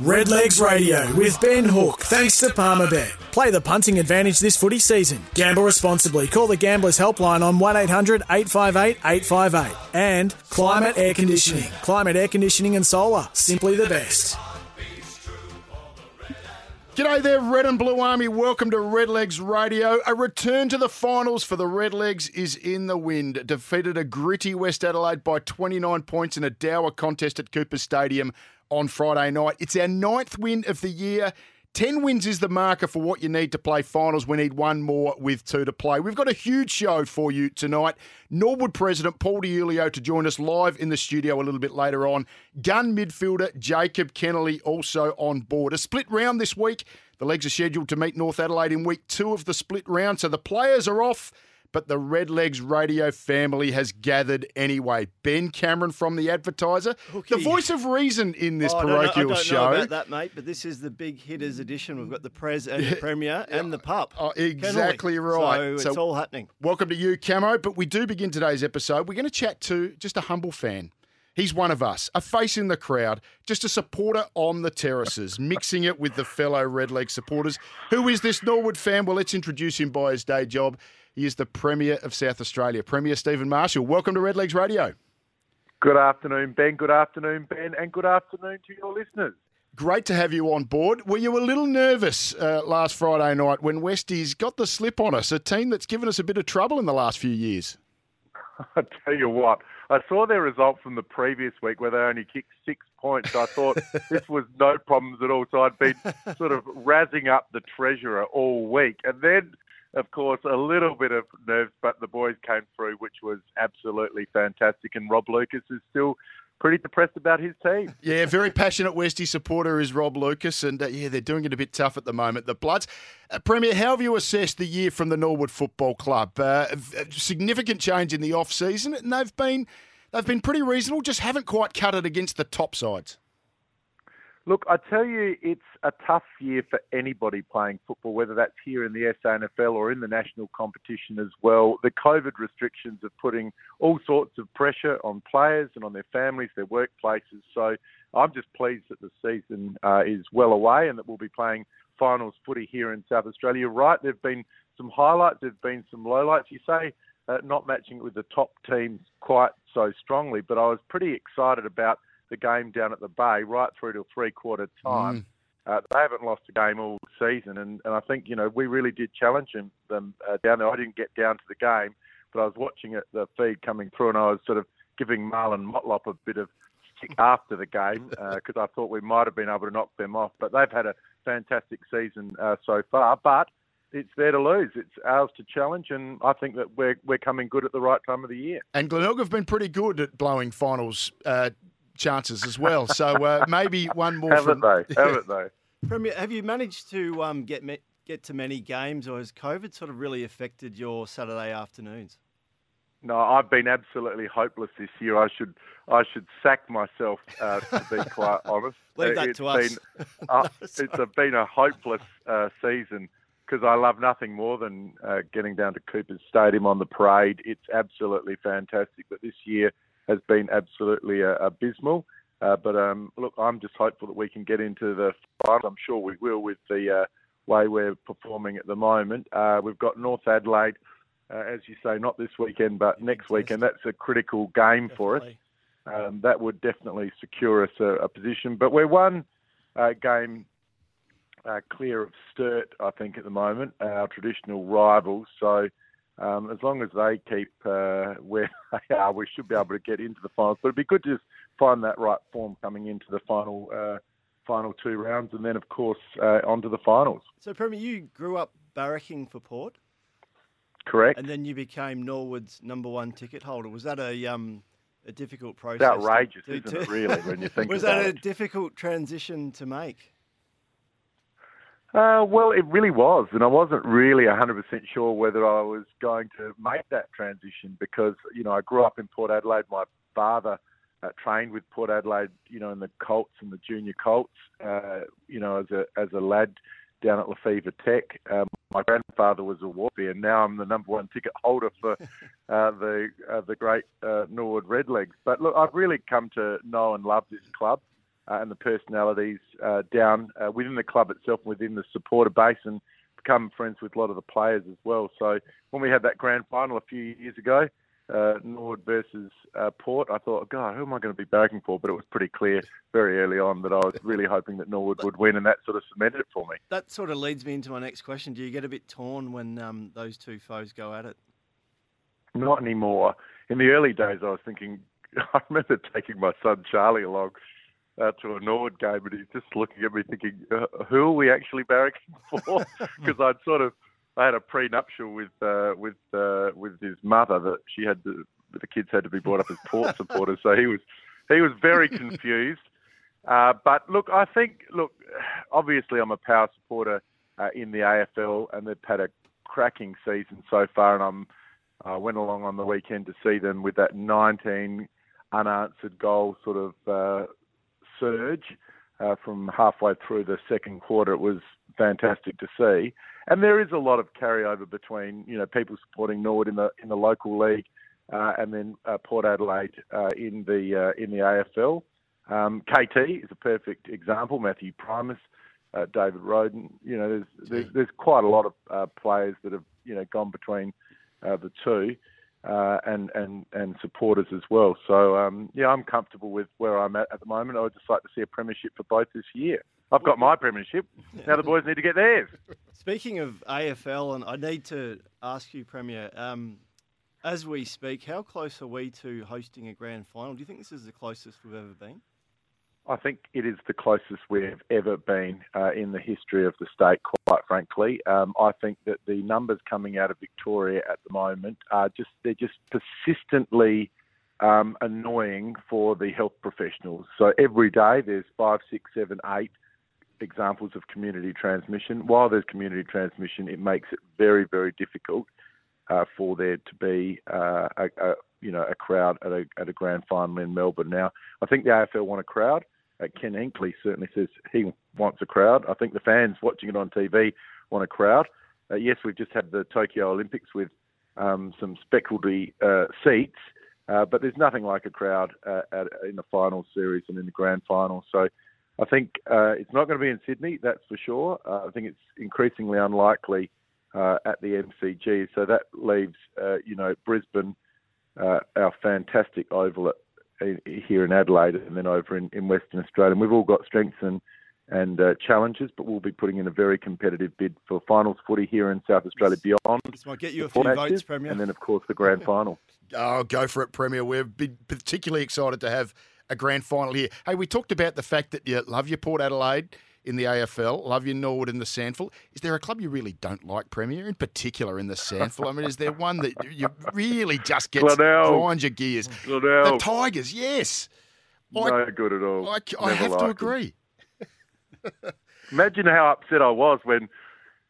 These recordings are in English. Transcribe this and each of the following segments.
Redlegs Radio with Ben Hook. Thanks to Palmerbet. Play the punting advantage this footy season. Gamble responsibly. Call the Gamblers Helpline on 1800 858 858. And Climate Air Conditioning. Climate Air Conditioning and Solar. Simply the best. G'day there, Red and Blue Army. Welcome to Redlegs Radio. A return to the finals for the Redlegs is in the wind. Defeated a gritty West Adelaide by 29 points in a dour contest at Cooper Stadium on Friday night. It's our ninth win of the year. 10 wins is the marker for what you need to play finals. We need one more with two to play. We've got a huge show for you tonight. Norwood President Paul DiUlio to join us live in the studio a little bit later on. Gun midfielder Jacob Kennelly also on board. A split round this week. The legs are scheduled to meet North Adelaide in week two of the split round, so the players are off but the Redlegs radio family has gathered anyway. Ben Cameron from The Advertiser, the voice of reason in this Oh, I don't know- parochial I don't show. know about that, mate, but this is the big hitters edition. We've got the Prez and the Premier and the Pup. Oh, exactly right. So, it's So- all happening. Welcome to you, Camo. But we do begin today's episode. We're going to chat to just a humble fan. He's one of us, a face in the crowd, just a supporter on the terraces, mixing it with the fellow Redleg supporters. Who is this Norwood fan? Well, let's introduce him by his day job. He is the Premier of South Australia, Premier Stephen Marshall. Welcome to Redlegs Radio. Good afternoon, Ben. Good afternoon, Ben, and good afternoon to your listeners. Great to have you on board. Were you a little nervous uh, last Friday night when Westies got the slip on us, a team that's given us a bit of trouble in the last few years? I tell you what, I saw their result from the previous week where they only kicked six points. I thought this was no problems at all. So I'd been sort of razzing up the treasurer all week. And then, of course, a little bit of nerves, but the boys came through, which was absolutely fantastic. And Rob Lucas is still pretty depressed about his team. Yeah, very passionate Westie supporter is Rob Lucas, and uh, yeah, they're doing it a bit tough at the moment. The Bloods, uh, Premier, how have you assessed the year from the Norwood Football Club? Uh, significant change in the off season, and they've been they've been pretty reasonable. Just haven't quite cut it against the top sides. Look, I tell you, it's a tough year for anybody playing football, whether that's here in the SANFL or in the national competition as well. The COVID restrictions are putting all sorts of pressure on players and on their families, their workplaces. So I'm just pleased that the season uh, is well away and that we'll be playing finals footy here in South Australia. Right, there have been some highlights, there have been some lowlights. You say uh, not matching it with the top teams quite so strongly, but I was pretty excited about the game down at the Bay right through to three quarter time. Uh, they haven't lost a game all season, and, and I think you know we really did challenge them, them uh, down there. I didn't get down to the game, but I was watching it, the feed coming through, and I was sort of giving Marlon Motlop a bit of stick after the game because I thought we might have been able to knock them off. But they've had a fantastic season uh, so far, but. It's there to lose. It's ours to challenge, and I think that we're we're coming good at the right time of the year. And Glenelg have been pretty good at blowing finals uh, chances as well. So uh, maybe one more. Haven't from, they? Haven't they? Premier, have you managed to um, get me, get to many games, or has COVID sort of really affected your Saturday afternoons? No, I've been absolutely hopeless this year. I should I should sack myself uh, to be quite honest. Leave that It's to us. Been, uh, it's a, been a hopeless uh, season because I love nothing more than uh, getting down to Cooper's Stadium on the parade. It's absolutely fantastic, but this year has been absolutely uh, abysmal. Uh, but um, look, I'm just hopeful that we can get into the final. I'm sure we will with the uh, way we're performing at the moment. Uh, we've got North Adelaide, uh, as you say, not this weekend, but next weekend. That's a critical game for us. Um, that would definitely secure us a, a position. But we're one uh, game uh, clear of Sturt, I think, at the moment, our traditional rivals. So um, as long as they keep uh, where they are, we should be able to get into the finals. But it'd be good to just find that right form coming into the final uh, final two rounds, and then of course uh, onto the finals. So, Premier, you grew up barracking for Port, Correct. and then you became Norwood's number one ticket holder. Was that a um, a difficult process? It's outrageous, to- isn't it? Really, when you think was that a it. difficult transition to make? Uh, well, it really was, and I wasn't really 100% sure whether I was going to make that transition because, you know, I grew up in Port Adelaide. My father uh, trained with Port Adelaide, you know, in the Colts and the junior Colts, uh, you know, as a as a lad down at Lefevre Tech. Um, my grandfather was a Warby, and now I'm the number one ticket holder for uh, the uh, the great uh, Norwood Redlegs. But look, I've really come to know and love this club uh, and the personalities uh, down uh, within the club itself, within the supporter base, and become friends with a lot of the players as well. So when we had that grand final a few years ago, uh, Norwood versus uh, Port, I thought, God, who am I going to be backing for? But it was pretty clear very early on that I was really hoping that Norwood would win, and that sort of cemented it for me. That sort of leads me into my next question. Do you get a bit torn when um, those two foes go at it? Not anymore. In the early days, I was thinking. I remember taking my son Charlie along uh, to a Norwood game, and he's just looking at me, thinking, uh, "Who are we actually barracking for?" Because I'd sort of, I had a prenuptial with uh, with uh, with his mother that she had to, the kids had to be brought up as Port supporters, so he was he was very confused. Uh, but look, I think, look, obviously I'm a power supporter uh, in the AFL, and they've had a cracking season so far, and I'm I went along on the weekend to see them with that 19 unanswered goal sort of uh, surge uh, from halfway through the second quarter. It was fantastic to see, and there is a lot of carryover between you know people supporting Norwood in the in the local league, uh, and then uh, Port Adelaide uh, in the uh, in the AFL. Um, KT is a perfect example. Matthew Primus, uh, David Rodan. You know, there's, there's there's quite a lot of players that have you know gone between the two, uh, and and and supporters as well. So um, yeah, I'm comfortable with where I'm at at the moment. I would just like to see a premiership for both this year. I've got my premiership. Now the boys need to get theirs. Speaking of AFL, and I need to ask you, Premier, um, as we speak, how close are we to hosting a grand final? Do you think this is the closest we've ever been? I think it is the closest we've ever been uh, in the history of the state, quite frankly. Um, I think that the numbers coming out of Victoria at the moment are just, they're just persistently um, annoying for the health professionals. So every day there's five, six, seven, eight examples of community transmission. While there's community transmission, it makes it very, very difficult uh, for there to be uh, a, a you know a crowd at a at a grand final in Melbourne. Now, I think the AFL want a crowd. Uh, Ken Hinkley certainly says he wants a crowd. I think the fans watching it on TV want a crowd. Uh, yes, we've just had the Tokyo Olympics with um, some speckledy uh, seats, uh, but there's nothing like a crowd uh, at, in the final series and in the grand final. So I think uh, it's not going to be in Sydney, that's for sure. I think it's increasingly unlikely at the MCG. So that leaves, you know, Brisbane, uh, our fantastic oval at, here in Adelaide, and then over in, in Western Australia. And we've all got strengths and and uh, challenges, but we'll be putting in a very competitive bid for finals footy here in South Australia beyond. This might get you a few matches, votes, Premier. And then, of course, the grand final. Oh, go for it, Premier. We're been particularly excited to have a grand final here. Hey, we talked about the fact that you love your Port Adelaide in the AFL, love your Norwood in the SANFL. Is there a club you really don't like, Premier, in particular in the SANFL? I mean, is there one that you really just get grinds your gears? Glenelg. The Tigers, yes. No good at all. I, I have to agree. Imagine how upset I was when,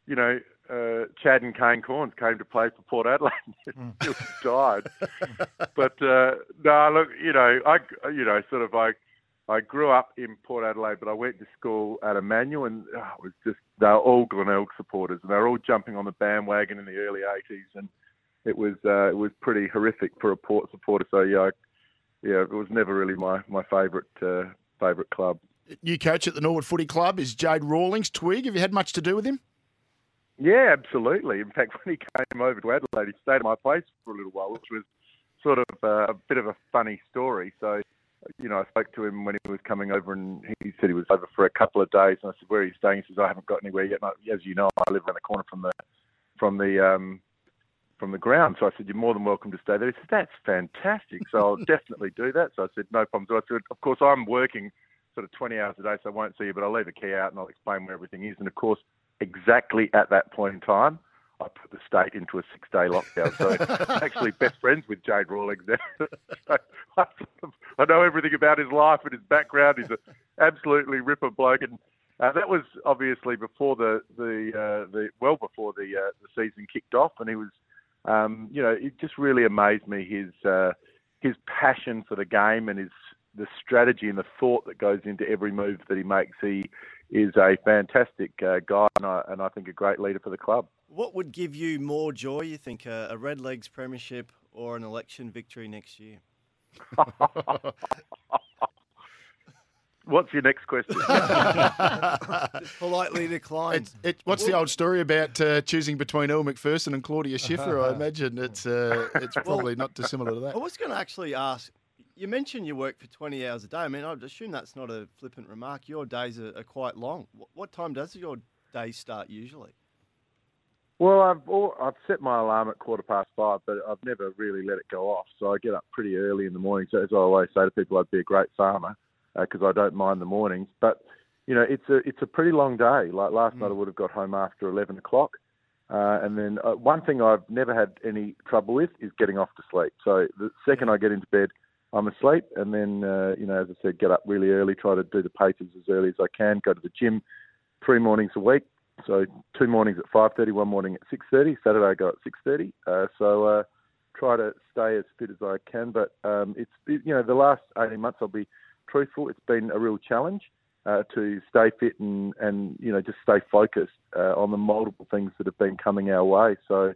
you know, uh, Chad and Kane Cornes came to play for Port Adelaide. Mm. It just died. but uh, no, look, you know, I, you know, sort of, I, I grew up in Port Adelaide, but I went to school at Immanuel, and oh, it was just they were all Glenelg supporters, and they were all jumping on the bandwagon in the early '80s, and it was uh, it was pretty horrific for a Port supporter. So yeah, I, yeah, it was never really my my favourite uh, favourite club. New coach at the Norwood Footy Club is Jade Rawlings. Twig, have you had much to do with him? Yeah, absolutely. In fact, when he came over to Adelaide, he stayed at my place for a little while, which was sort of uh, a bit of a funny story. So, you know, I spoke to him when he was coming over, and he said he was over for a couple of days. And I said, "Where are you staying?" He says, "I haven't got anywhere yet." I, as you know, I live around the corner from the from the um, from the ground. So I said, You're more than welcome to stay there. He said, That's fantastic. So I'll definitely do that. So I said, No problem. So I said, Of course, I'm working sort of 20 hours a day, so I won't see you, but I'll leave a key out and I'll explain where everything is. And of course, exactly at that point in time, I put the state into a six day lockdown. So I'm actually best friends with Jade Rawlings now. so I, I know everything about his life and his background. He's an absolutely ripper bloke. And uh, that was obviously before the, the, uh, the well before the, uh, the season kicked off. And he was, um, you know, it just really amazed me his, uh, his passion for the game and his the strategy and the thought that goes into every move that he makes. He is a fantastic uh, guy and I, and I think a great leader for the club. What would give you more joy, you think, a, a Red Legs premiership or an election victory next year? What's your next question? politely declined. It, it, what's the old story about uh, choosing between Elle Macpherson and Claudia Schiffer? I imagine it's uh, it's probably not dissimilar to that. I was going to actually ask. You mentioned you work for 20 hours a day. I mean, I'd assume that's not a flippant remark. Your days are, are quite long. What, what time does your day start usually? Well, I've I've set my alarm at quarter past five, but I've never really let it go off. So I get up pretty early in the morning. So as I always say to people, I'd be a great farmer because uh, I don't mind the mornings. But you know, it's a it's a pretty long day. Like last mm. night, I would have got home after eleven o'clock, uh, and then uh, one thing I've never had any trouble with is getting off to sleep. So the second I get into bed, I'm asleep, and then uh, you know, as I said, get up really early, try to do the papers as early as I can, go to the gym three mornings a week. So two mornings at 5:30, one morning at 6:30. Saturday I go at 6:30. Uh, so uh, try to stay as fit as I can. But um, it's you know the last 18 months I'll be truthful. It's been a real challenge uh, to stay fit and and you know just stay focused uh, on the multiple things that have been coming our way. So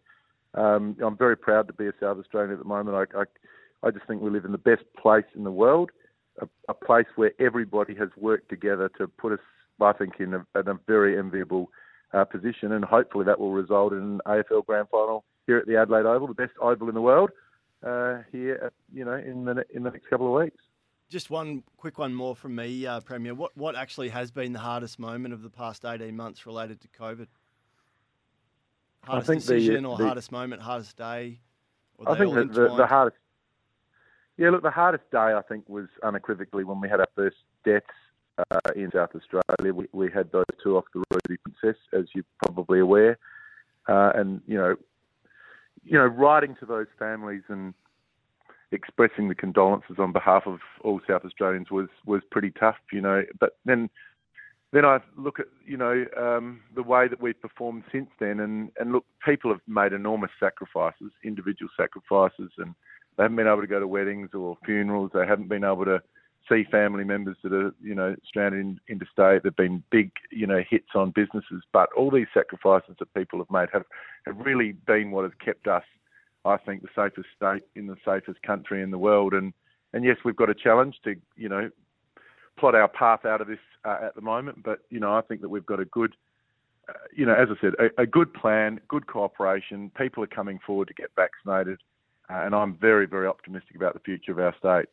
um, I'm very proud to be a South Australian at the moment. I, I I just think we live in the best place in the world, a, a place where everybody has worked together to put us, I think, in a, in a very enviable uh, position, and hopefully that will result in an AFL Grand Final here at the Adelaide Oval, the best oval in the world, uh, here, at, you know, in the in the next couple of weeks. Just one quick one more from me, uh, Premier. What what actually has been the hardest moment of the past eighteen months related to COVID? Hardest decision the, or the, hardest moment, hardest day? I think the, the, the hardest yeah, look, the hardest day I think was unequivocally when we had our first deaths uh, in South Australia. We, we had those two off the Ruby Princess, as you're probably aware, uh, and you know, you know, writing to those families and expressing the condolences on behalf of all South Australians was was pretty tough, you know. But then, then I look at you know um, the way that we've performed since then, and and look, people have made enormous sacrifices, individual sacrifices, and they haven't been able to go to weddings or funerals. They haven't been able to see family members that are, you know, stranded in interstate. There've been big, you know, hits on businesses, but all these sacrifices that people have made have, have really been what has kept us, I think, the safest state in the safest country in the world. And and yes, we've got a challenge to, you know, plot our path out of this uh, at the moment. But you know, I think that we've got a good, uh, you know, as I said, a, a good plan, good cooperation. People are coming forward to get vaccinated. Uh, and I'm very, very optimistic about the future of our state.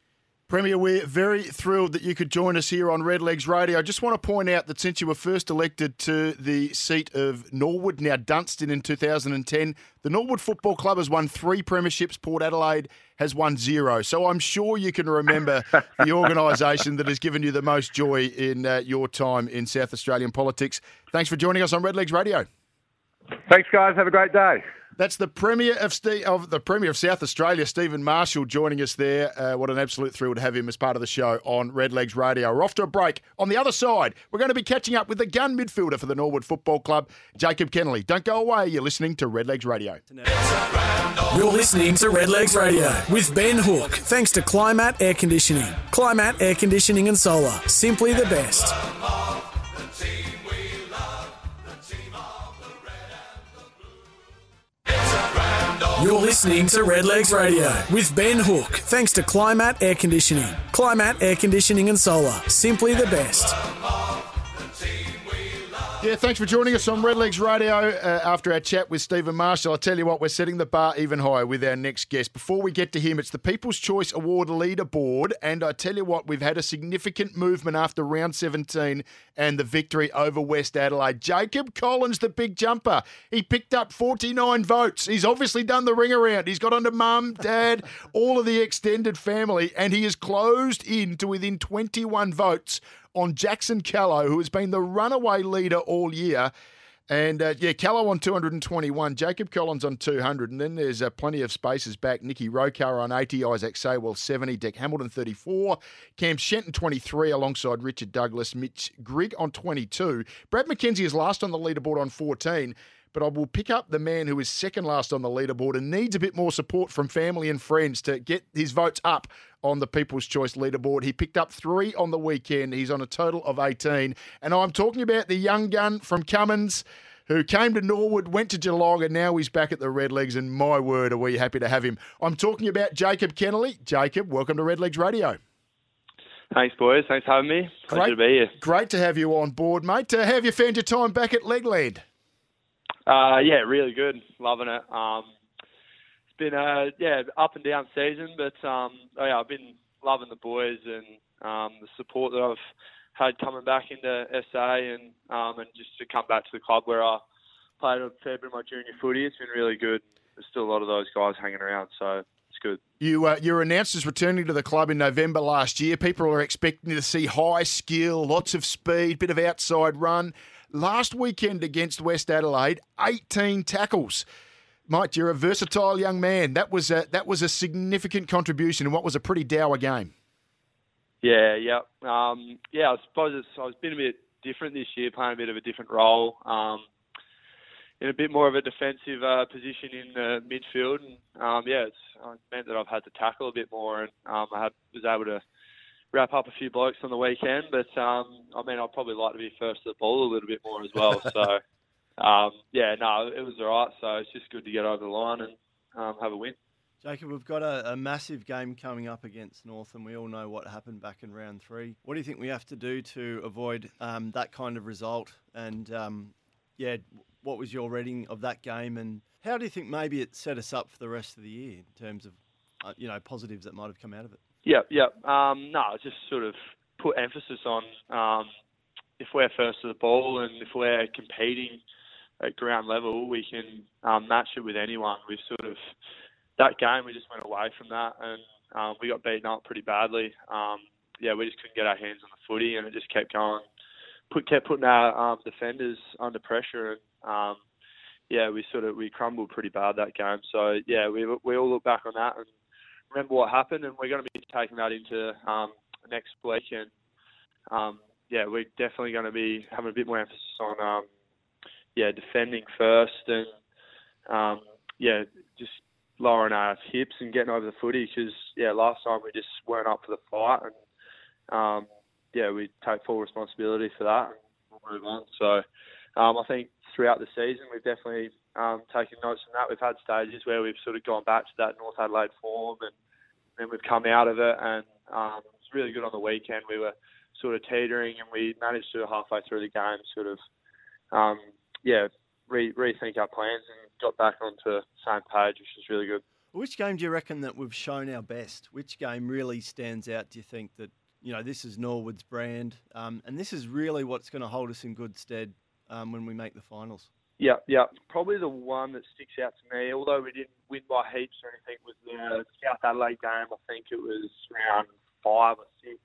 Premier, we're very thrilled that you could join us here on Redlegs Radio. I just want to point out that since you were first elected to the seat of Norwood, now Dunstan in 2010, the Norwood Football Club has won three premierships. Port Adelaide has won zero. So I'm sure you can remember the organisation that has given you the most joy in uh, your time in South Australian politics. Thanks for joining us on Redlegs Radio. Thanks, guys. Have a great day. That's the Premier of, Ste- of the Premier of South Australia, Stephen Marshall, joining us there. Uh, what an absolute thrill to have him as part of the show on Redlegs Radio. We're off to a break. On the other side, we're going to be catching up with the gun midfielder for the Norwood Football Club, Jacob Kennelly. Don't go away. You're listening to Redlegs Radio. You're listening to Redlegs Radio with Ben Hook. Thanks to Climat Air Conditioning. Climat Air Conditioning and Solar. Simply the best. You're listening to Redlegs Radio with Ben Hook. Thanks to Climat Air Conditioning. Climat Air Conditioning and Solar. Simply the best. Yeah, thanks for joining us on Redlegs Radio uh, after our chat with Stephen Marshall. I tell you what, we're setting the bar even higher with our next guest. Before we get to him, it's the People's Choice Award leaderboard, and I tell you what, we've had a significant movement after round 17 and the victory over West Adelaide. Jacob Collins, the big jumper, he picked up 49 votes. He's obviously done the ring around. He's got under mum, dad, all of the extended family, and he has closed in to within 21 votes on Jackson Callow, who has been the runaway leader all year. And uh, yeah, Callow on 221, Jacob Collins on 200, and then there's uh, plenty of spaces back. Nicky Rokahr on 80, Isaac Saywell 70, Deck Hamilton 34, Cam Shenton 23 alongside Richard Douglas, Mitch Grigg on 22. Brad McKenzie is last on the leaderboard on 14 but I will pick up the man who is second last on the leaderboard and needs a bit more support from family and friends to get his votes up on the People's Choice leaderboard. He picked up three on the weekend. He's on a total of 18. And I'm talking about the young gun from Cummins who came to Norwood, went to Geelong, and now he's back at the Redlegs. And my word, are we happy to have him. I'm talking about Jacob Kennelly. Jacob, welcome to Redlegs Radio. Thanks, boys. Thanks for having me. Pleasure great, to be here. Great to have you on board, mate. Uh, how have you found your time back at Legland? Uh, yeah, really good. Loving it. Um, it's been a yeah up and down season, but um, oh yeah, I've been loving the boys and um, the support that I've had coming back into SA and um, and just to come back to the club where I played a fair bit of my junior footy. It's been really good. There's still a lot of those guys hanging around, so it's good. You uh, you were announced as returning to the club in November last year. People are expecting to see high skill, lots of speed, bit of outside run. Last weekend against West Adelaide, 18 tackles. Mike, you're a versatile young man. That was a, that was a significant contribution in what was a pretty dour game. Yeah, yeah, um, yeah. I suppose it's, I was been a bit different this year, playing a bit of a different role, um, in a bit more of a defensive uh, position in the midfield. And um, yeah, it's uh, meant that I've had to tackle a bit more, and um, I was able to wrap up a few blokes on the weekend. But um, I mean, I'd probably like to be first to the ball a little bit more as well. So um, yeah, no, it was all right. So it's just good to get over the line and um, have a win. Jacob, we've got a, a, massive game coming up against North, and we all know what happened back in round three. What do you think we have to do to avoid um, that kind of result? And um, yeah, what was your reading of that game, and how do you think maybe it set us up for the rest of the year in terms of uh, you know positives that might have come out of it? Yep, yep. Um, no, just sort of put emphasis on um, if we're first to the ball and if we're competing at ground level, we can um, match it with anyone. We've sort of that game we just went away from that and um, we got beaten up pretty badly. Um, yeah, we just couldn't get our hands on the footy and it just kept going. Put kept putting our um, defenders under pressure and um, yeah, we sort of we crumbled pretty bad that game. So yeah, we we all look back on that and remember what happened, and we're going to be taking that into um, next week. And um, yeah, we're definitely going to be having a bit more emphasis on um, yeah defending first, and um, yeah just lowering our hips and getting over the footy because yeah last time we just weren't up for the fight, and um, yeah we take full responsibility for that and we'll move on. So um, I think throughout the season we've definitely um, taken notes from that. We've had stages where we've sort of gone back to that North Adelaide form, and then we've come out of it, and um, it's really good on the weekend. We were sort of teetering, and we managed to halfway through the game, sort of, um, yeah, re- rethink our plans and got back onto the same page, which is really good. Which game do you reckon that we've shown our best? Which game really stands out? Do you think that you know this is Norwood's brand, um, and this is really what's going to hold us in good stead um, when we make the finals? Yeah, yeah. Probably the one that sticks out to me, although we didn't win by heaps or anything, was the South Adelaide game. I think it was round five or six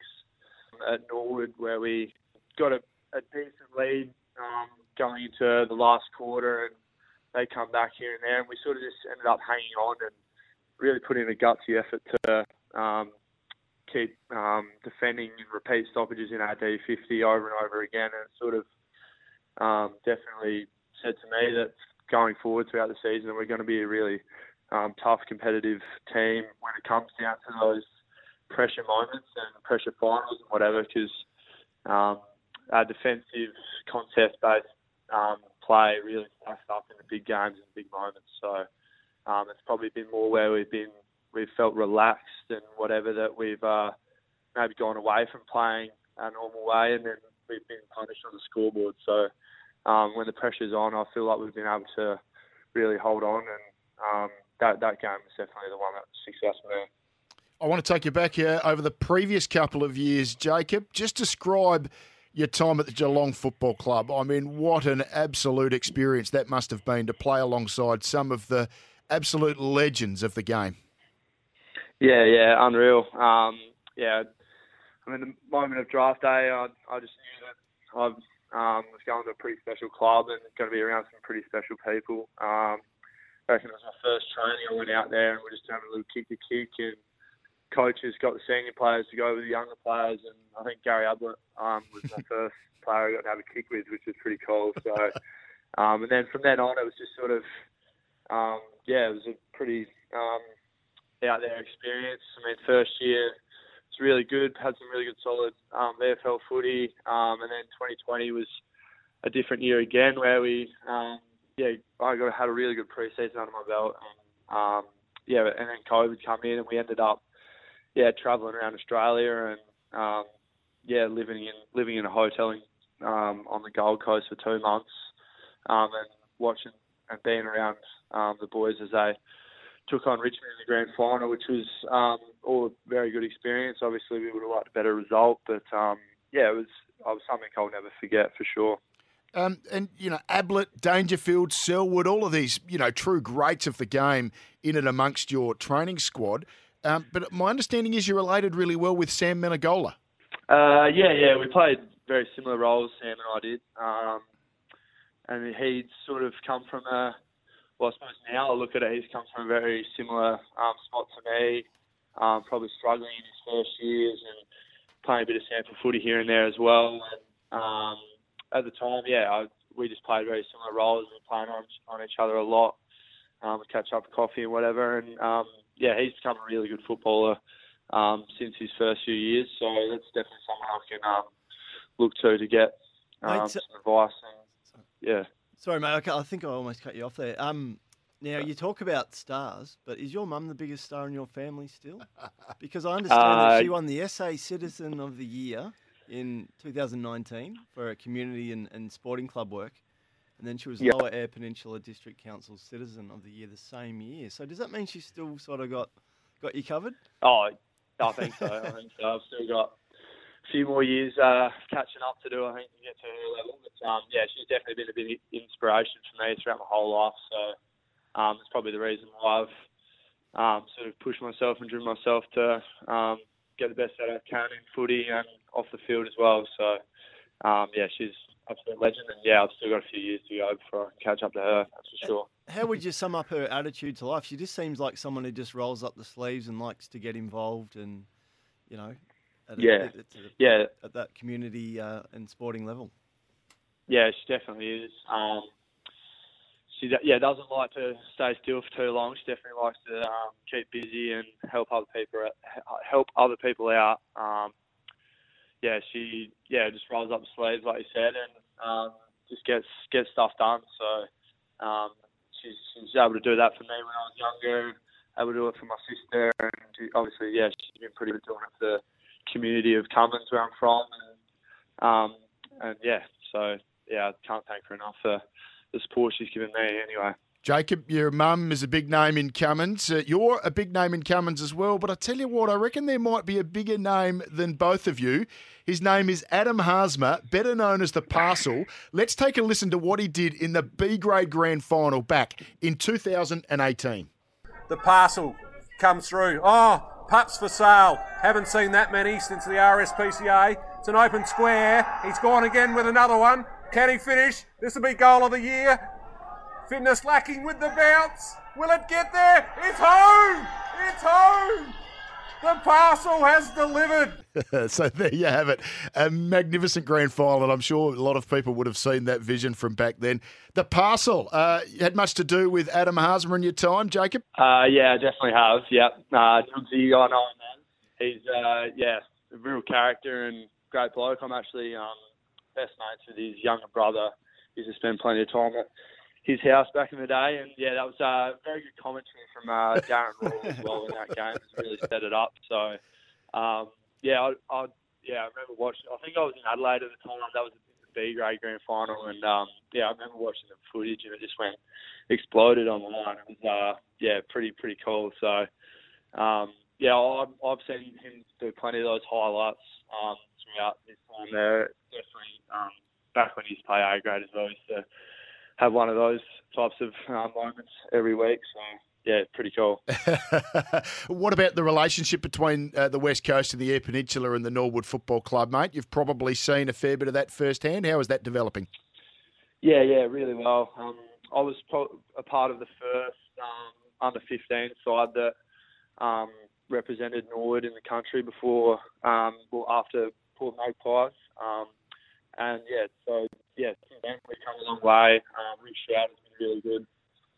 at Norwood where we got a, a decent lead um, going into the last quarter and they come back here and there and we sort of just ended up hanging on and really putting in a gutsy effort to um, keep um, defending and repeat stoppages in our D50 over and over again and sort of um, definitely said to me that going forward throughout the season, we're going to be a really um, tough, competitive team when it comes down to those pressure moments and pressure finals and whatever, because um, our defensive contest-based um, play really stacks up in the big games and big moments. So um, it's probably been more where we've been, we've felt relaxed and whatever that we've uh, maybe gone away from playing our normal way, and then we've been punished on the scoreboard. So um, when the pressure's on, I feel like we've been able to really hold on, and um, that that game was definitely the one that for me. I want to take you back here over the previous couple of years, Jacob. Just describe your time at the Geelong Football Club. I mean, what an absolute experience that must have been to play alongside some of the absolute legends of the game. Yeah, yeah, unreal. Um, yeah, I mean, the moment of draft day, I, I just knew that I um, was going to a pretty special club and going to be around some pretty special people. Um, I reckon it was my first training. I went out there and we just having a little kick to kick and coaches got the senior players to go with the younger players, and I think Gary Ablett um, was my first player I got to have a kick with, which was pretty cool. So, um, and then from then on, it was just sort of, um, yeah, it was a pretty um, out there experience. I mean, first year really good, had some really good solid um, VFL footy, um, and then 2020 was a different year again where we, um, yeah, I got had a really good preseason under my belt, and um, yeah, and then COVID come in, and we ended up yeah, traveling around Australia and um, yeah, living in living in a hotel in, um, on the Gold Coast for two months, um, and watching and being around um, the boys as they took on Richmond in the grand final, which was um, all a very good experience. Obviously, we would have liked a better result, but um, yeah, it was, it was something I'll never forget for sure. Um, and you know, Ablett, Dangerfield, Selwood, all of these, you know, true greats of the game in and amongst your training squad. Um, but my understanding is you're related really well with Sam Menegola. Uh, yeah, yeah, we played very similar roles, Sam and I did. Um, and he'd sort of come from a, well, I suppose now I look at it, he's come from a very similar um, spot to me, um, probably struggling in his first years and playing a bit of sample footy here and there as well. And um, at the time, yeah, I, we just played very similar roles. We were playing on, on each other a lot. Um, we catch up for coffee and whatever. And um, yeah, he's become a really good footballer um, since his first few years. So that's definitely someone I can um, look to to get um, mate, some advice. And, yeah. Sorry, mate. I think I almost cut you off there. Um, now you talk about stars, but is your mum the biggest star in your family still? Because I understand uh, that she won the SA Citizen of the Year in 2019 for a community and, and sporting club work. And then she was yep. Lower Eyre Peninsula District Council Citizen of the Year the same year. So does that mean she's still sort of got got you covered? Oh, I think so. I think so. I've still got a few more years uh, catching up to do. I think to get to her level. But um, yeah, she's definitely been a bit of inspiration for me throughout my whole life. So um, it's probably the reason why I've um, sort of pushed myself and driven myself to um, get the best out I can in footy and off the field as well. So um, yeah, she's absolute legend. And yeah, I've still got a few years to go before I can catch up to her. That's for sure. How would you sum up her attitude to life? She just seems like someone who just rolls up the sleeves and likes to get involved, and you know, at yeah, a, at, at, yeah, at that community uh, and sporting level. Yeah, she definitely is. Um, she yeah doesn't like to stay still for too long. She definitely likes to um, keep busy and help other people help other people out. Um, yeah, she yeah just rolls up sleeves like you said, and um, just gets gets stuff done. So um, she's she's able to do that for me when I was younger. Able to do it for my sister, and obviously, yeah, she's been pretty good doing it for the community of Cummins where I'm from, and um, and yeah, so yeah, can't thank her enough for the support she's given me. Anyway. Jacob, your mum is a big name in Cummins. Uh, you're a big name in Cummins as well. But I tell you what, I reckon there might be a bigger name than both of you. His name is Adam Haarsma, better known as the Parcel. Let's take a listen to what he did in the B grade grand final back in 2018. The Parcel comes through. Oh, pups for sale. Haven't seen that many since the RSPCA. It's an open square. He's gone again with another one. Can he finish? This will be goal of the year. Fitness lacking with the bounce. Will it get there? It's home! It's home! The parcel has delivered. so there you have it. A magnificent grand final, and I'm sure a lot of people would have seen that vision from back then. The parcel uh, had much to do with Adam Haarsma in your time, Jacob? Uh, yeah, definitely have. Yep. Uh, Jugsy, I know him, man. He's, uh, yeah, a real character and great bloke. I'm actually um, best mates with his younger brother. He used to spend plenty of time at his house back in the day. And yeah, that was a uh, very good commentary from uh, Darren Rule as well in that game. It really set it up. So um, yeah, I, I yeah I remember watching. I think I was in Adelaide at the time. That was the B grade grand final, and um, yeah, I remember watching the footage and it just went exploded online. It was uh, yeah, pretty pretty cool. So um, yeah, I've, I've seen him do plenty of those highlights um, throughout his time there. Definitely um, back when he's play A grade as well. He used to have one of those types of uh, moments every week. So yeah, pretty cool. what about the relationship between uh, the West Coast and the Eyre Peninsula and the Norwood Football Club, mate? You've probably seen a fair bit of that firsthand. How is that developing? Yeah, yeah, really well. Um, I was pro- a part of the first um, under 15 side that um, represented Norwood in the country before, um, well, after Port Magpies. Um, and yeah, so yeah, since then we've come a long way. Um, Rick Stroud has been really good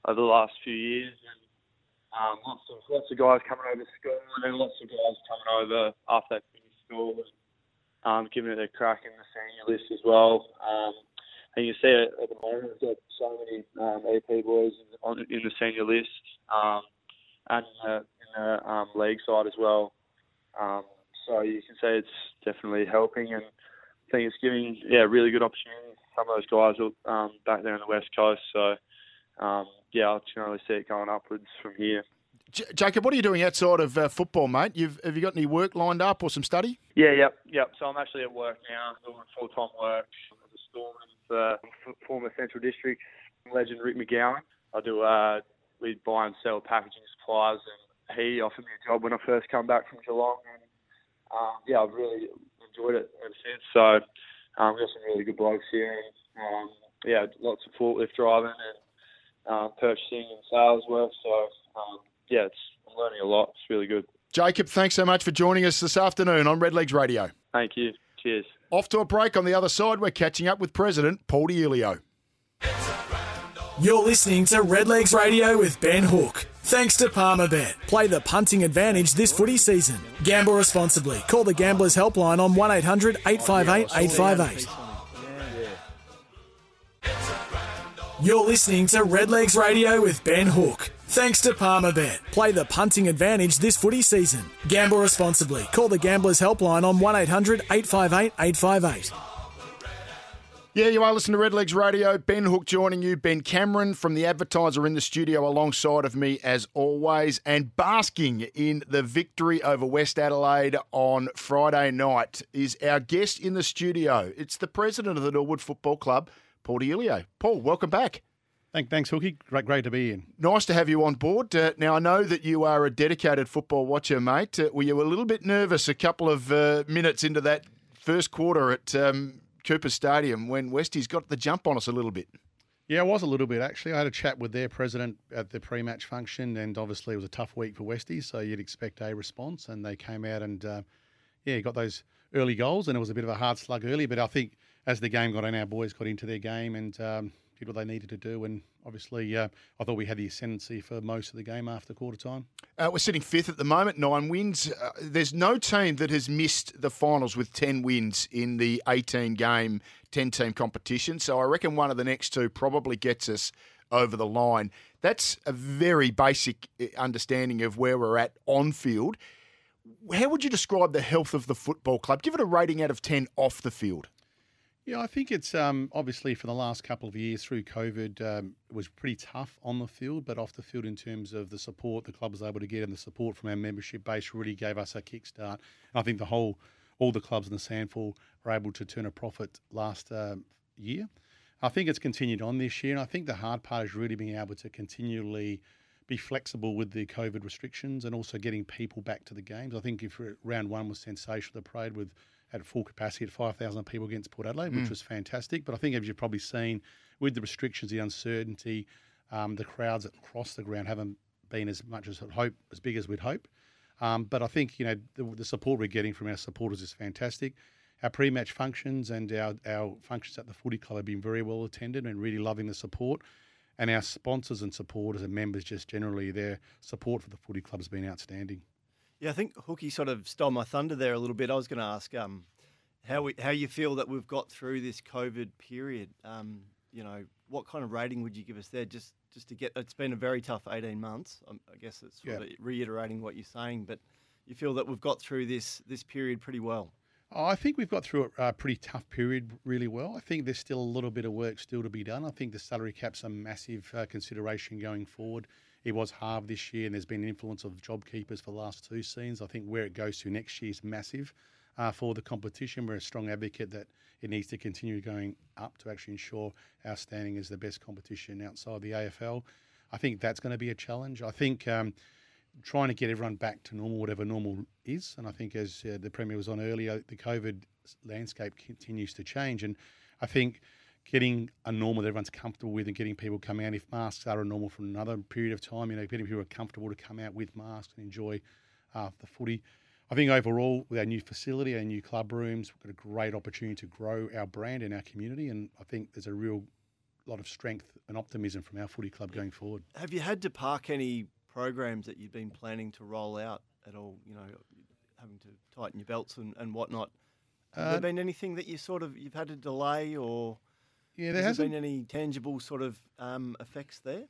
over the last few years, and um, lots of lots of guys coming over school, and then lots of guys coming over after they finish school, and um, giving it a crack in the senior list as well. Um, and you see it at the moment, we've got so many um, EP boys in, on, in the senior list, um, and uh, in the um, league side as well. Um, so you can say it's definitely helping, and I think it's giving yeah really good opportunities. Some of those guys are um, back there on the west coast, so um, yeah, I can only see it going upwards from here. J- Jacob, what are you doing outside of uh, football, mate? You've have you got any work lined up or some study? Yeah, yep, yep. So I'm actually at work now, doing full time work as a storeman for f- former Central District legend Rick McGowan. I do uh, we buy and sell packaging supplies, and he offered me a job when I first come back from Geelong, and um, yeah, I've really enjoyed it ever since. So um, we've got some really good blokes here, and um, yeah, lots of forklift driving and um, purchasing and sales work. So um, yeah, it's I'm learning a lot. It's really good. Jacob, thanks so much for joining us this afternoon on Redlegs Radio. Thank you. Cheers. Off to a break. On the other side, we're catching up with President Paul Diulio. You're listening to Redlegs Radio with Ben Hook. Thanks to Palmerbet. Play the punting advantage this footy season. Gamble responsibly. Call the Gamblers Helpline on 1800 858 858. You're listening to Redlegs Radio with Ben Hook. Thanks to Palmerbet. Play the punting advantage this footy season. Gamble responsibly. Call the Gamblers Helpline on 1800 858 858. Yeah, you are listening to Redlegs Radio. Ben Hook joining you. Ben Cameron from The Advertiser in the studio alongside of me as always and basking in the victory over West Adelaide on Friday night is our guest in the studio. It's the president of the Norwood Football Club, Paul Diulio. Paul, welcome back. Thank, thanks, Hookie. Great, great to be in. Nice to have you on board. Uh, now, I know that you are a dedicated football watcher, mate. Uh, were you a little bit nervous a couple of uh, minutes into that first quarter at um, Cooper Stadium when Westies got the jump on us a little bit? Yeah, I was a little bit actually. I had a chat with their president at the pre-match function, and obviously it was a tough week for Westies, so you'd expect a response. And they came out and uh, yeah, got those early goals, and it was a bit of a hard slug early. But I think as the game got on, our boys got into their game and um, did what they needed to do. And obviously, uh, I thought we had the ascendancy for most of the game after quarter time. Uh, we're sitting fifth at the moment, nine wins. Uh, there's no team that has missed the finals with 10 wins in the 18 game, 10 team competition. So I reckon one of the next two probably gets us over the line. That's a very basic uh, understanding of where we're at on field. How would you describe the health of the football club? Give it a rating out of 10 off the field. Yeah, I think it's um, obviously for the last couple of years through COVID, um, it was pretty tough on the field, but off the field in terms of the support the club was able to get and the support from our membership base really gave us a kickstart. I think the whole, all the clubs in the SANFL were able to turn a profit last uh, year. I think it's continued on this year, and I think the hard part is really being able to continually be flexible with the COVID restrictions and also getting people back to the games. I think if round one was sensational, the parade with at full capacity at 5,000 people against Port Adelaide, which Mm. was fantastic. But I think, as you've probably seen, with the restrictions, the uncertainty, um, the crowds across the ground haven't been as much as hope, as big as we'd hope. Um, but I think you know the, the support we're getting from our supporters is fantastic. Our pre-match functions and our, our functions at the footy club have been very well attended and really loving the support. And our sponsors and supporters and members, just generally, their support for the footy club has been outstanding. Yeah, I think Hookie sort of stole my thunder there a little bit. I was going to ask um, how we, how you feel that we've got through this COVID period. Um, you know, what kind of rating would you give us there? Just just to get, it's been a very tough eighteen months. I guess it's sort Yeah. of reiterating what you're saying, but you feel that we've got through this this period pretty well. Oh, I think we've got through a, a pretty tough period really well. I think there's still a little bit of work still to be done. I think the salary cap's a massive uh, consideration going forward. It was halved this year, and there's been an influence of job keepers for the last two seasons. I think where it goes to next year is massive uh, for the competition. We're a strong advocate that it needs to continue going up to actually ensure our standing is the best competition outside the AFL. I think that's going to be a challenge. I think um, trying to get everyone back to normal, whatever normal is, and I think as uh, the Premier was on earlier, the COVID landscape continues to change, and I think getting a normal that everyone's comfortable with and getting people coming out if masks are a normal for another period of time, you know, getting people are comfortable to come out with masks and enjoy uh, the footy. I think overall, with our new facility, our new club rooms, we've got a great opportunity to grow our brand in our community, and I think there's a real lot of strength and optimism from our footy club going forward. Have you had to park any programs that you've been planning to roll out at all? You know, having to tighten your belts and, and whatnot. Have Uh, there been anything that you sort of you've had to delay, or Yeah, there has hasn't- been any tangible sort of um, effects there?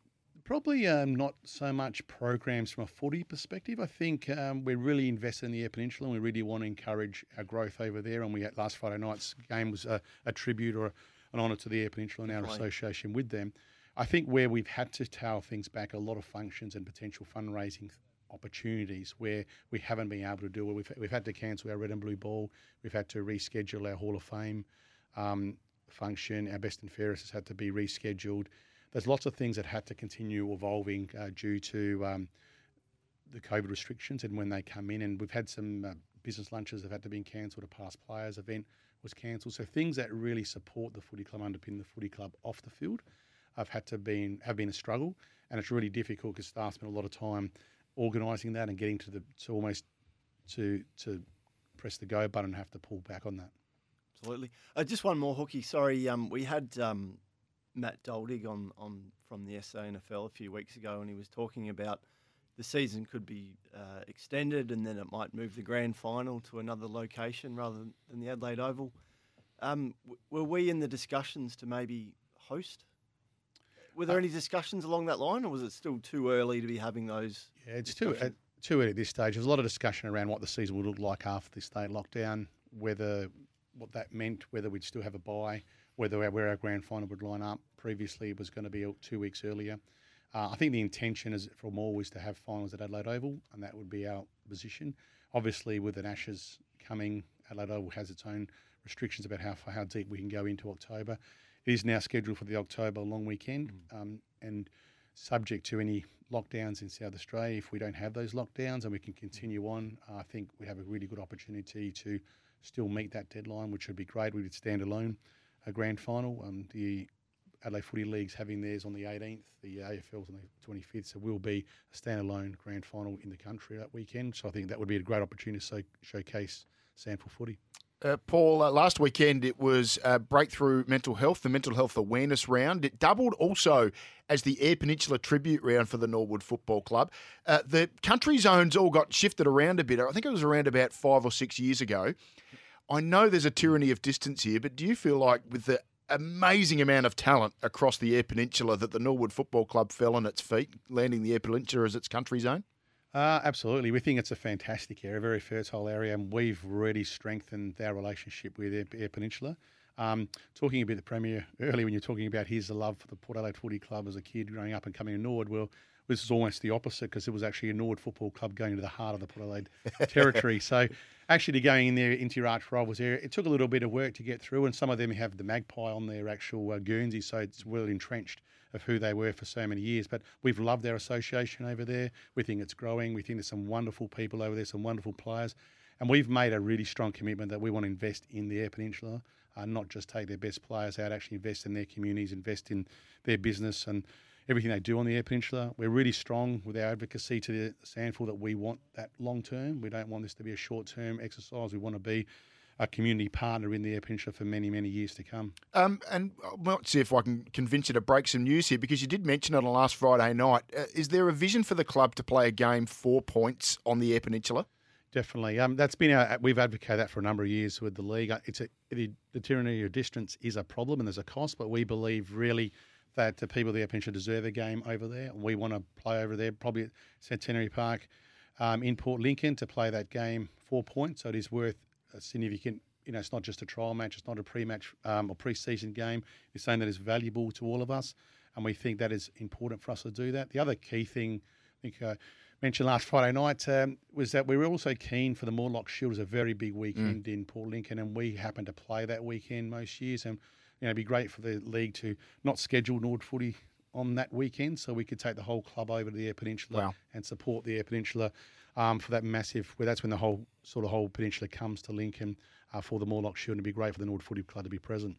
Probably um, not so much programs from a footy perspective. I think um, we're really invested in the Eyre Peninsula and we really want to encourage our growth over there. And we had last Friday night's game was a, a tribute or an honour to the Eyre Peninsula and our Definitely. association with them. I think where we've had to tail things back, a lot of functions and potential fundraising opportunities where we haven't been able to do it. We've, we've had to cancel our red and blue ball. We've had to reschedule our Hall of Fame um, function. Our best and fairest has had to be rescheduled. There's lots of things that had to continue evolving uh, due to um, the COVID restrictions and when they come in. And we've had some uh, business lunches that have had to be cancelled. A past players event was cancelled. So things that really support the footy club, underpin the footy club off the field, have had to been have been a struggle, and it's really difficult because staff spend a lot of time organising that and getting to the to almost to to press the go button and have to pull back on that. Absolutely. Uh, just one more hooky. Sorry, um, we had um, Matt Doldig on, on from the SANFL a few weeks ago, and he was talking about the season could be uh, extended, and then it might move the grand final to another location rather than the Adelaide Oval. Um, w- were we in the discussions to maybe host? Were there any discussions along that line, or was it still too early to be having those? Yeah, it's too uh, too early at this stage. There's a lot of discussion around what the season would look like after the state lockdown, whether what that meant, whether we'd still have a bye, whether our, where our grand final would line up. Previously, it was going to be two weeks earlier. Uh, I think the intention is from all was to have finals at Adelaide Oval, and that would be our position. Obviously, with an Ashes coming, Adelaide Oval has its own restrictions about how how deep we can go into October. It is now scheduled for the October long weekend, um, and subject to any lockdowns in South Australia. If we don't have those lockdowns and we can continue on, I think we have a really good opportunity to still meet that deadline, which would be great. We would stand alone a grand final. Um, the Adelaide Footy League's having theirs on the 18th, the AFL's on the 25th, so we'll be a standalone grand final in the country that weekend. So I think that would be a great opportunity to so, showcase SANFL footy. Uh, Paul, uh, last weekend it was uh, Breakthrough Mental Health, the Mental Health Awareness Round. It doubled also as the Eyre Peninsula Tribute Round for the Norwood Football Club. Uh, the country zones all got shifted around a bit. I think it was around about five or six years ago. I know there's a tyranny of distance here, but do you feel like with the amazing amount of talent across the Eyre Peninsula that the Norwood Football Club fell on its feet, landing the Eyre Peninsula as its country zone? Uh, absolutely. We think it's a fantastic area, a very fertile area, and we've really strengthened our relationship with Eyre, Eyre Peninsula. Um, talking about the Premier earlier, when you're talking about his love for the Port Adelaide Footy Club as a kid growing up and coming to Norwood, well, this is almost the opposite because it was actually a Norwood Football Club going to the heart of the Port Adelaide territory. So actually going in there into your arch rivals area, it took a little bit of work to get through, and some of them have the magpie on their actual uh, Guernsey, so it's well entrenched of who they were for so many years. But we've loved our association over there. We think it's growing. We think there's some wonderful people over there, some wonderful players. And we've made a really strong commitment that we want to invest in the Eyre Peninsula, uh, not just take their best players out, actually invest in their communities, invest in their business and everything they do on the Eyre Peninsula. We're really strong with our advocacy to the SANFL that we want that long term. We don't want this to be a short term exercise. We want to be a community partner in the Eyre Peninsula for many, many years to come. Um, and I might see if I can convince you to break some news here because you did mention it on last Friday night. Uh, is there a vision for the club to play a game four points on the Eyre Peninsula? Definitely. Um, that's been our, we've advocated that for a number of years with the league. Uh, It's a, the, the tyranny of distance is a problem and there's a cost, but we believe really that the people of the Eyre Peninsula deserve a game over there. We want to play over there, probably at Centenary Park um, in Port Lincoln to play that game four points. So it is worth a significant you know, it's not just a trial match, it's not a pre-match um, or pre-season game. It's something that is valuable to all of us, and we think that is important for us to do that. The other key thing, I think. Uh, mentioned last Friday night um, was that we were also keen for the Mortlock Shield as a very big weekend Mm. in Port Lincoln, and we happen to play that weekend most years. And you know, it'd be great for the league to not schedule Norwood Footy on that weekend, so we could take the whole club over to the Eyre Peninsula Wow. and support the Eyre Peninsula um, for that massive. Where that's when the whole sort of whole peninsula comes to Lincoln uh, for the Mortlock Shield. And it'd be great for the Norwood Footy Club to be present.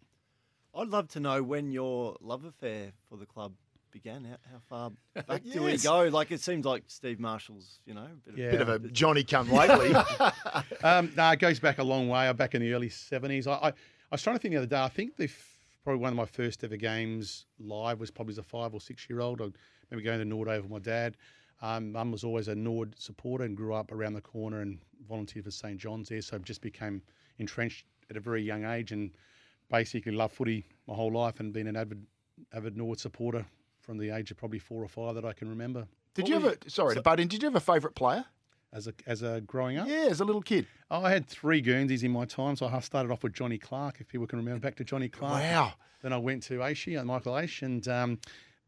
I'd love to know when your love affair for the club began. How, how far back do we go? Like it seems like Steve Marshall's, you know, a bit, Bit of a Johnny come lately. um, no, it goes back a long way. Back in the early seventies, I, I, I was trying to think the other day. I think the f- probably one of my first ever games live was probably as a five or six year old. I remember going to Norwood Oval with my dad. Um, Mum was always a Norwood supporter and grew up around the corner and volunteered for St John's there, so just became entrenched at a very young age and basically loved footy my whole life and been an avid avid Norwood supporter from the age of probably four or five that I can remember. Did you ever? Sorry to butt in. Did you have a favourite player? As a as a growing up? Yeah, as a little kid. Oh, I had three Guernseys in my time, so I started off with Johnny Clark, if people can remember back to Johnny Clark. Wow. Then I went to Aishi, uh, Michael Aish, and um,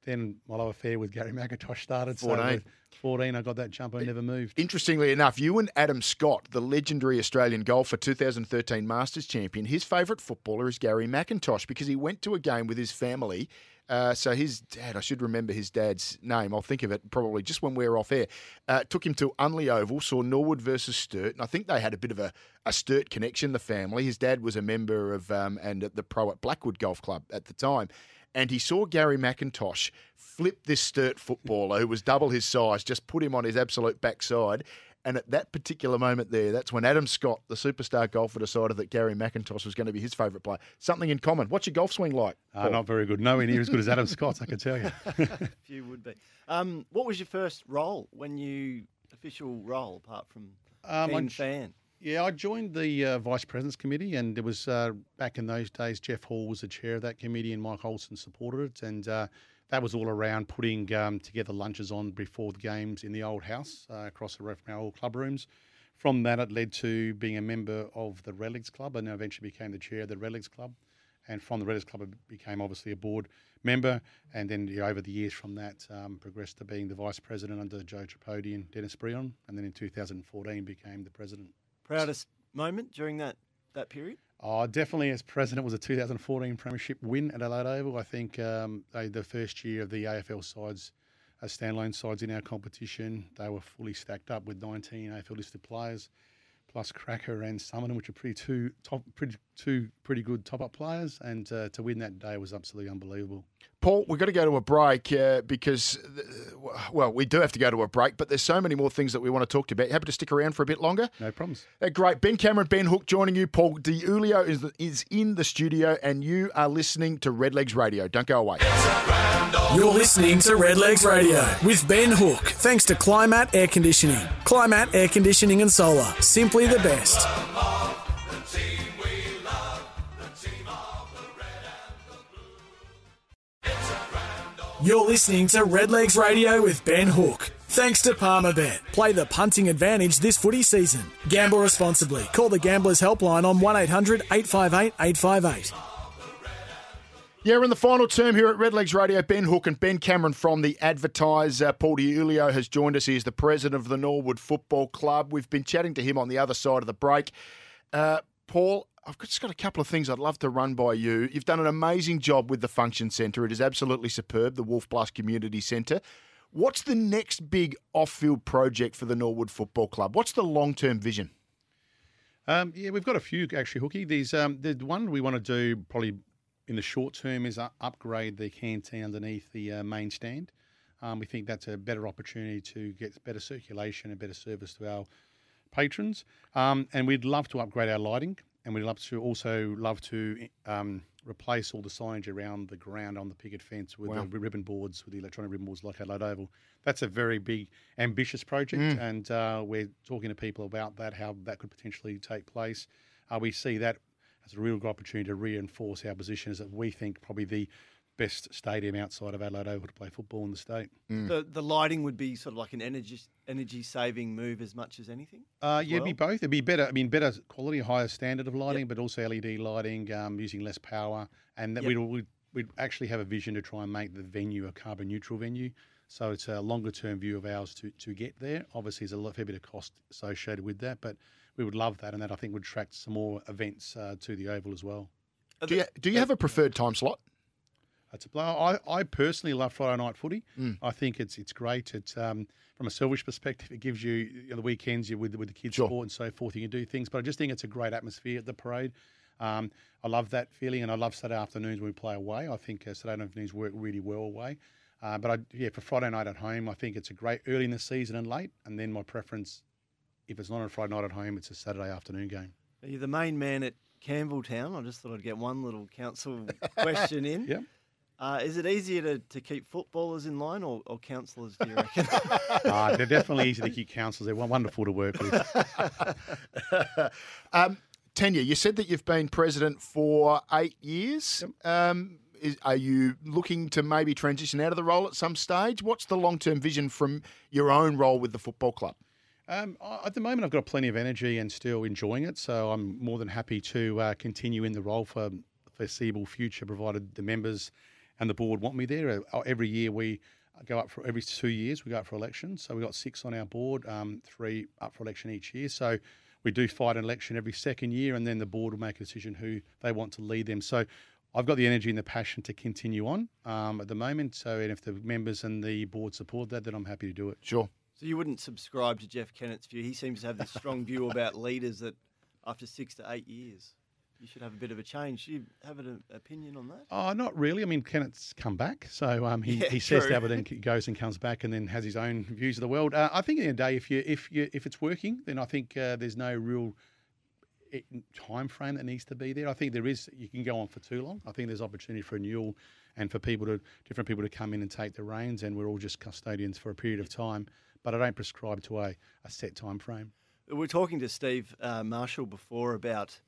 then my love affair with Gary McIntosh started. So 14. with 14, I got that jump. I never moved. Interestingly enough, you and Adam Scott, the legendary Australian golfer, 2013 Masters champion, his favourite footballer is Gary McIntosh because he went to a game with his family. Uh, so his dad, I should remember his dad's name. I'll think of it probably just when we're off air. Uh, took him to Unley Oval, saw Norwood versus Sturt, and I think they had a bit of a, a Sturt connection. The family. His dad was a member of um, and at the pro at Blackwood Golf Club at the time. And he saw Gary McIntosh flip this Sturt footballer who was double his size, just put him on his absolute backside. And at that particular moment there, that's when Adam Scott, the superstar golfer, decided that Gary McIntosh was going to be his favourite player. Something in common. What's your golf swing like? Uh, Paul? not very good. Nowhere near as good as Adam Scott's, I can tell you. few would be. Um, what was your first role when you official role apart from Um, keen fan? Yeah, I joined the uh, Vice President's Committee, and it was uh, back in those days. Jeff Hall was the chair of that committee, and Mike Olson supported it. And uh, that was all around putting um, together lunches on before the games in the old house uh, across the road from our old club rooms. From that, it led to being a member of the Red Legs Club, and eventually became the chair of the Red Legs Club. And from the Red Legs Club, I became obviously a board member, and then you know, over the years from that, um, progressed to being the vice president under Joe Tripodi and Dennis Breon, and then in 2014 became the president. Proudest moment during that that period? Oh, definitely as president was a 2014 premiership win at Adelaide Oval. I think um, they, the first year of the AFL sides, as standalone sides in our competition, they were fully stacked up with 19 AFL listed players, plus Cracker and Summerton, which are pretty two top, pretty two pretty good top up players, and uh, to win that day was absolutely unbelievable. Paul, we've got to go to a break uh, because, uh, well, we do have to go to a break, but there's so many more things that we want to talk to you about. Happy to stick around for a bit longer? No problems. Uh, great. Ben Cameron, Ben Hook joining you. Paul Di Iulio is, is in the studio, and you are listening to Redlegs Radio. Don't go away. You're listening to Redlegs Radio with Ben Hook, thanks to Climat Air Conditioning. Climat Air Conditioning and Solar, simply the best. You're listening to Redlegs Radio with Ben Hook. Thanks to Palmerbet. Play the punting advantage this footy season. Gamble responsibly. Call the Gamblers Helpline on 1800 858 858. Yeah, we're in the final term here at Redlegs Radio. Ben Hook and Ben Cameron from the Advertiser. Paul Di Iulio has joined us. He is the president of the Norwood Football Club. We've been chatting to him on the other side of the break. Uh, Paul, I've just got a couple of things I'd love to run by you. You've done an amazing job with the function centre. It is absolutely superb, the Wolf Bluff Community Centre. What's the next big off-field project for the Norwood Football Club? What's the long-term vision? Um, yeah, we've got a few actually, Hooky. These um, the one we want to do probably in the short term is upgrade the canteen underneath the uh, main stand. Um, we think that's a better opportunity to get better circulation and better service to our patrons. Um, and we'd love to upgrade our lighting, and we'd love to also love to um, replace all the signage around the ground on the picket fence with Wow. the ribbon boards, with the electronic ribbon boards like Adelaide Oval. That's a very big, ambitious project, Mm. and uh, we're talking to people about that, how that could potentially take place. Uh, we see that as a real good opportunity to reinforce our position as that we think probably the best stadium outside of Adelaide Oval to play football in the state. The the lighting would be sort of like an energy energy saving move as much as anything. Uh, as yeah, it'd be both. It'd be better. I mean, better quality, higher standard of lighting, but also LED lighting, um, using less power, and that Yep. we'd, we'd we'd actually have a vision to try and make the venue a carbon neutral venue. So it's a longer term view of ours to, to get there. Obviously, there's a lot, fair bit of cost associated with that, but we would love that, and that I think would attract some more events uh, to the Oval as well. Do you, do you have a preferred time slot? It's a blow. I, I personally love Friday night footy. Mm. I think it's it's great. It's um, from a selfish perspective, it gives you, you know, the weekends you with with the kids Sure. sport and so forth. You can do things, but I just think it's a great atmosphere at the parade. Um, I love that feeling, and I love Saturday afternoons when we play away. I think uh, Saturday afternoons work really well away. Uh, but I, yeah, for Friday night at home, I think it's a great early in the season and late. And then my preference, if it's not on a Friday night at home, it's a Saturday afternoon game. Are You're the main man at Campbelltown. I just thought I'd get one little council question in. Yep. Uh, is it easier to, to keep footballers in line or, or councillors, do you reckon? uh, they're definitely easy to keep councils. They're wonderful to work with. um, Tanya, you said that you've been president for eight years. Um, is, are you looking to maybe transition out of the role at some stage? What's the long term vision from your own role with the football club? Um, at the moment, I've got plenty of energy and still enjoying it, so I'm more than happy to uh, continue in the role for the foreseeable future, provided the members and the board want me there. Uh, every year we go up for every two years we go up for election, so we've got six on our board, um, three up for election each year. So we do fight an election every second year, and then the board will make a decision who they want to lead them. So I've got the energy and the passion to continue on um, at the moment. So, and if the members and the board support that, then I'm happy to do it. Sure. So you wouldn't subscribe to Jeff Kennett's view. He seems to have this strong view about leaders that after six to eight years, you should have a bit of a change. Do you have an opinion on that? Oh, not really. I mean, Kennett's come back, so um, he, Yeah, he says that, but then goes and comes back, and then has his own views of the world. Uh, I think in the end of the day, if you if you if it's working, then I think uh, there's no real time frame that needs to be there. I think there is. You can go on for too long. I think there's opportunity for renewal and for people to different people to come in and take the reins, and we're all just custodians for a period of time. But I don't prescribe to a, a set time frame. We We're talking to Steve uh, Marshall before about,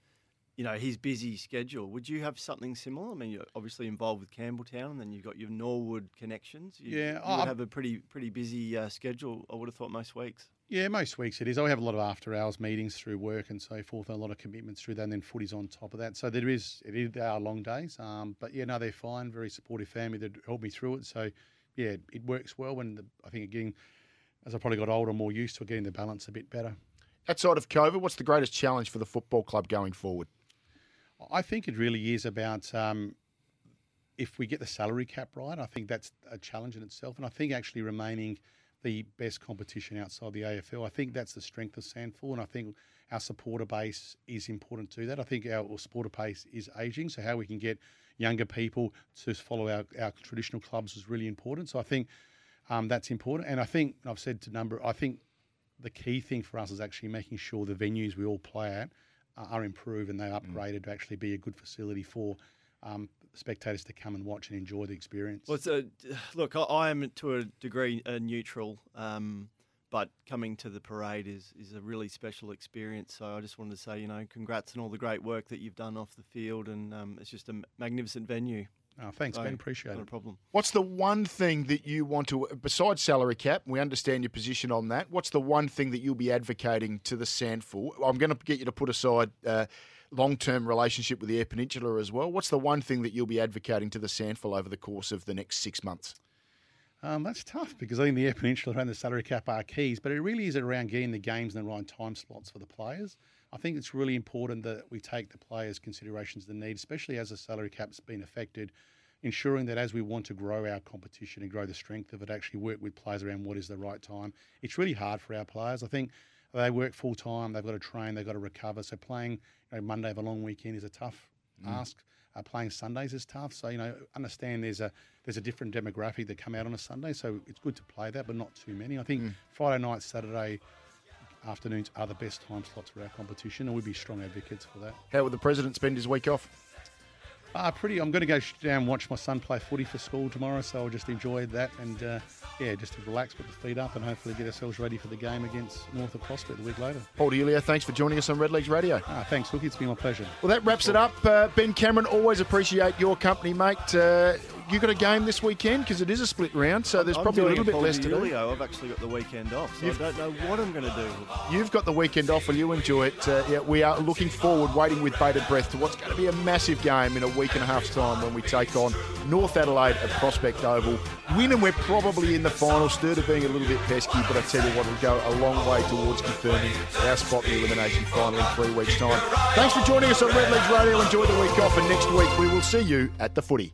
you know, his busy schedule. Would you have something similar? I mean, you're obviously involved with Campbelltown, and then you've got your Norwood connections. You, Yeah, you would have a pretty pretty busy uh, schedule. I would have thought most weeks. Yeah, most weeks it is. I have a lot of after hours meetings through work and so forth, and a lot of commitments through that, and then footy's on top of that. So there is, it is, they are long days. Um, but yeah, no, they're fine. Very supportive family that helped me through it. So yeah, it works well. And the, I think getting, as I probably got older, more used to getting the balance a bit better. Outside of COVID, what's the greatest challenge for the football club going forward? I think it really is about um, if we get the salary cap right. I think that's a challenge in itself, and I think actually remaining the best competition outside the AFL. I think that's the strength of SANFL, and I think our supporter base is important to that. I think our supporter base is aging, so how we can get younger people to follow our, our traditional clubs is really important. So I think um, that's important, and I think I've said to number. I think the key thing for us is actually making sure the venues we all play at uh, are improved and they're upgraded to actually be a good facility for um, spectators to come and watch and enjoy the experience. Well, it's a, look, I, I am to a degree uh, neutral, um, but coming to the parade is, is a really special experience. So I just wanted to say, you know, congrats on all the great work that you've done off the field, and um, it's just a magnificent venue. Oh, thanks, So, Ben. Appreciate not it. a problem. What's the one thing that you want to, besides salary cap, we understand your position on that. What's the one thing that you'll be advocating to the SANFL? I'm going to get you to put aside uh, long term relationship with the Eyre Peninsula as well. What's the one thing that you'll be advocating to the SANFL over the course of the next six months? Um, that's tough because I think the Eyre Peninsula and the salary cap are keys, but it really is around getting the games in the right time slots for the players. I think it's really important that we take the players' considerations the need, especially as the salary cap's been affected, ensuring that as we want to grow our competition and grow the strength of it, actually work with players around what is the right time. It's really hard for our players. I think they work full time, they've got to train, they've got to recover. So playing you know, Monday of a long weekend is a tough Mm. ask. Uh, playing Sundays is tough. So you know, understand there's a there's a different demographic that come out on a Sunday. So it's good to play that, but not too many. I think Mm. Friday night, Saturday afternoons are the best time slots for our competition, and we'd be strong advocates for that. How will the president spend his week off? Uh, pretty. I'm going to go down and watch my son play footy for school tomorrow, so I'll just enjoy that and uh, yeah, just to relax, put the feet up, and hopefully get ourselves ready for the game against North of Prospect a week later. Paul Di Iulio, thanks for joining us on Red Legs Radio. Ah, thanks, Hookie. It's been my pleasure. Well, that wraps it up. Uh, ben Cameron, always appreciate your company, mate. You got a game this weekend because it is a split round, so there's I'm probably a little bit less to do. Julio. I've actually got the weekend off, so You've- I don't know what I'm going to do. You've got the weekend off. Will you enjoy it? Uh, yeah, we are looking forward, waiting with bated breath to what's going to be a massive game in a week and a half's time when we take on North Adelaide at Prospect Oval. Win and we're probably in the final. Sturt of being a little bit pesky, but I tell you what, it'll go a long way towards confirming our spot in the elimination final in three weeks' time. Thanks for joining us on Red Legs Radio. Enjoy the week off, and next week we will see you at the footy.